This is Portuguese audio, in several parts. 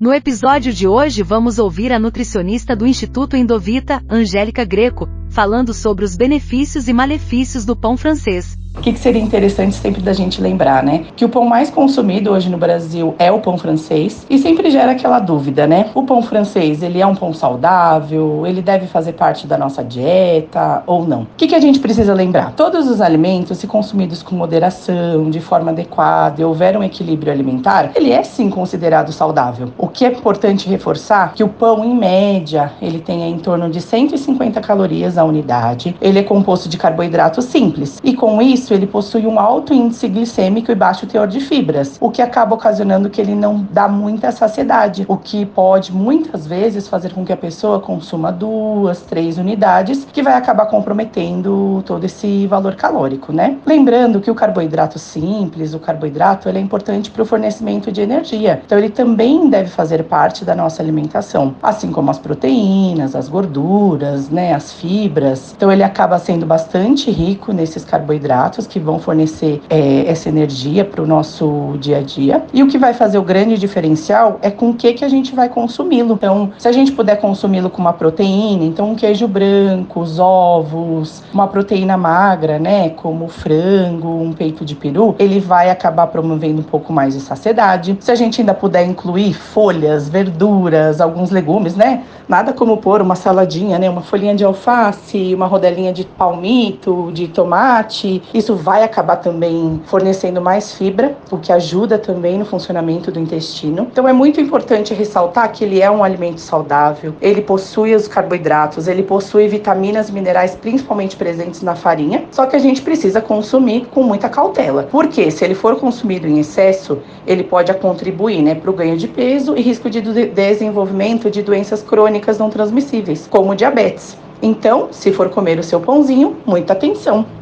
No episódio de hoje vamos ouvir a nutricionista do Instituto Endovita, Angélica Greco, falando sobre os benefícios e malefícios do pão francês. O que, que, seria interessante sempre da gente lembrar, né? Que o pão mais consumido hoje no Brasil é o pão francês e sempre gera aquela dúvida, né? O pão francês, ele é um pão saudável? Ele deve fazer parte da nossa dieta ou não? O que, que a gente precisa lembrar? Todos os alimentos, se consumidos com moderação, de forma adequada e houver um equilíbrio alimentar, ele é sim considerado saudável. O que é importante reforçar que o pão, em média, ele tem em torno de 150 calorias a unidade. Ele é composto de carboidratos simples e com isso ele possui um alto índice glicêmico e baixo teor de fibras, o que acaba ocasionando que ele não dá muita saciedade, o que pode muitas vezes fazer com que a pessoa consuma duas, três unidades, que vai acabar comprometendo todo esse valor calórico, né? Lembrando que o carboidrato simples, o carboidrato, ele é importante para o fornecimento de energia, então ele também deve fazer parte da nossa alimentação, assim como as proteínas, as gorduras, né, as fibras. Então ele acaba sendo bastante rico nesses carboidratos que vão fornecer é, essa energia para o nosso dia a dia. E o que vai fazer o grande diferencial é com o que, que a gente vai consumi-lo. Então, se a gente puder consumi-lo com uma proteína, então um queijo branco, os ovos, uma proteína magra, né, como frango, um peito de peru, ele vai acabar promovendo um pouco mais de saciedade. Se a gente ainda puder incluir folhas, verduras, alguns legumes, né, nada como pôr uma saladinha, né, uma folhinha de alface, uma rodelinha de palmito, de tomate, isso vai acabar também fornecendo mais fibra, o que ajuda também no funcionamento do intestino. Então é muito importante ressaltar que ele é um alimento saudável, ele possui os carboidratos, ele possui vitaminas, minerais, principalmente presentes na farinha, só que a gente precisa consumir com muita cautela. Porque se ele for consumido em excesso, ele pode contribuir né, para o ganho de peso e risco de desenvolvimento de doenças crônicas não transmissíveis, como diabetes. Então, se for comer o seu pãozinho, muita atenção.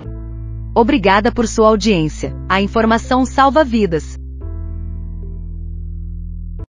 Obrigada por sua audiência. A informação salva vidas.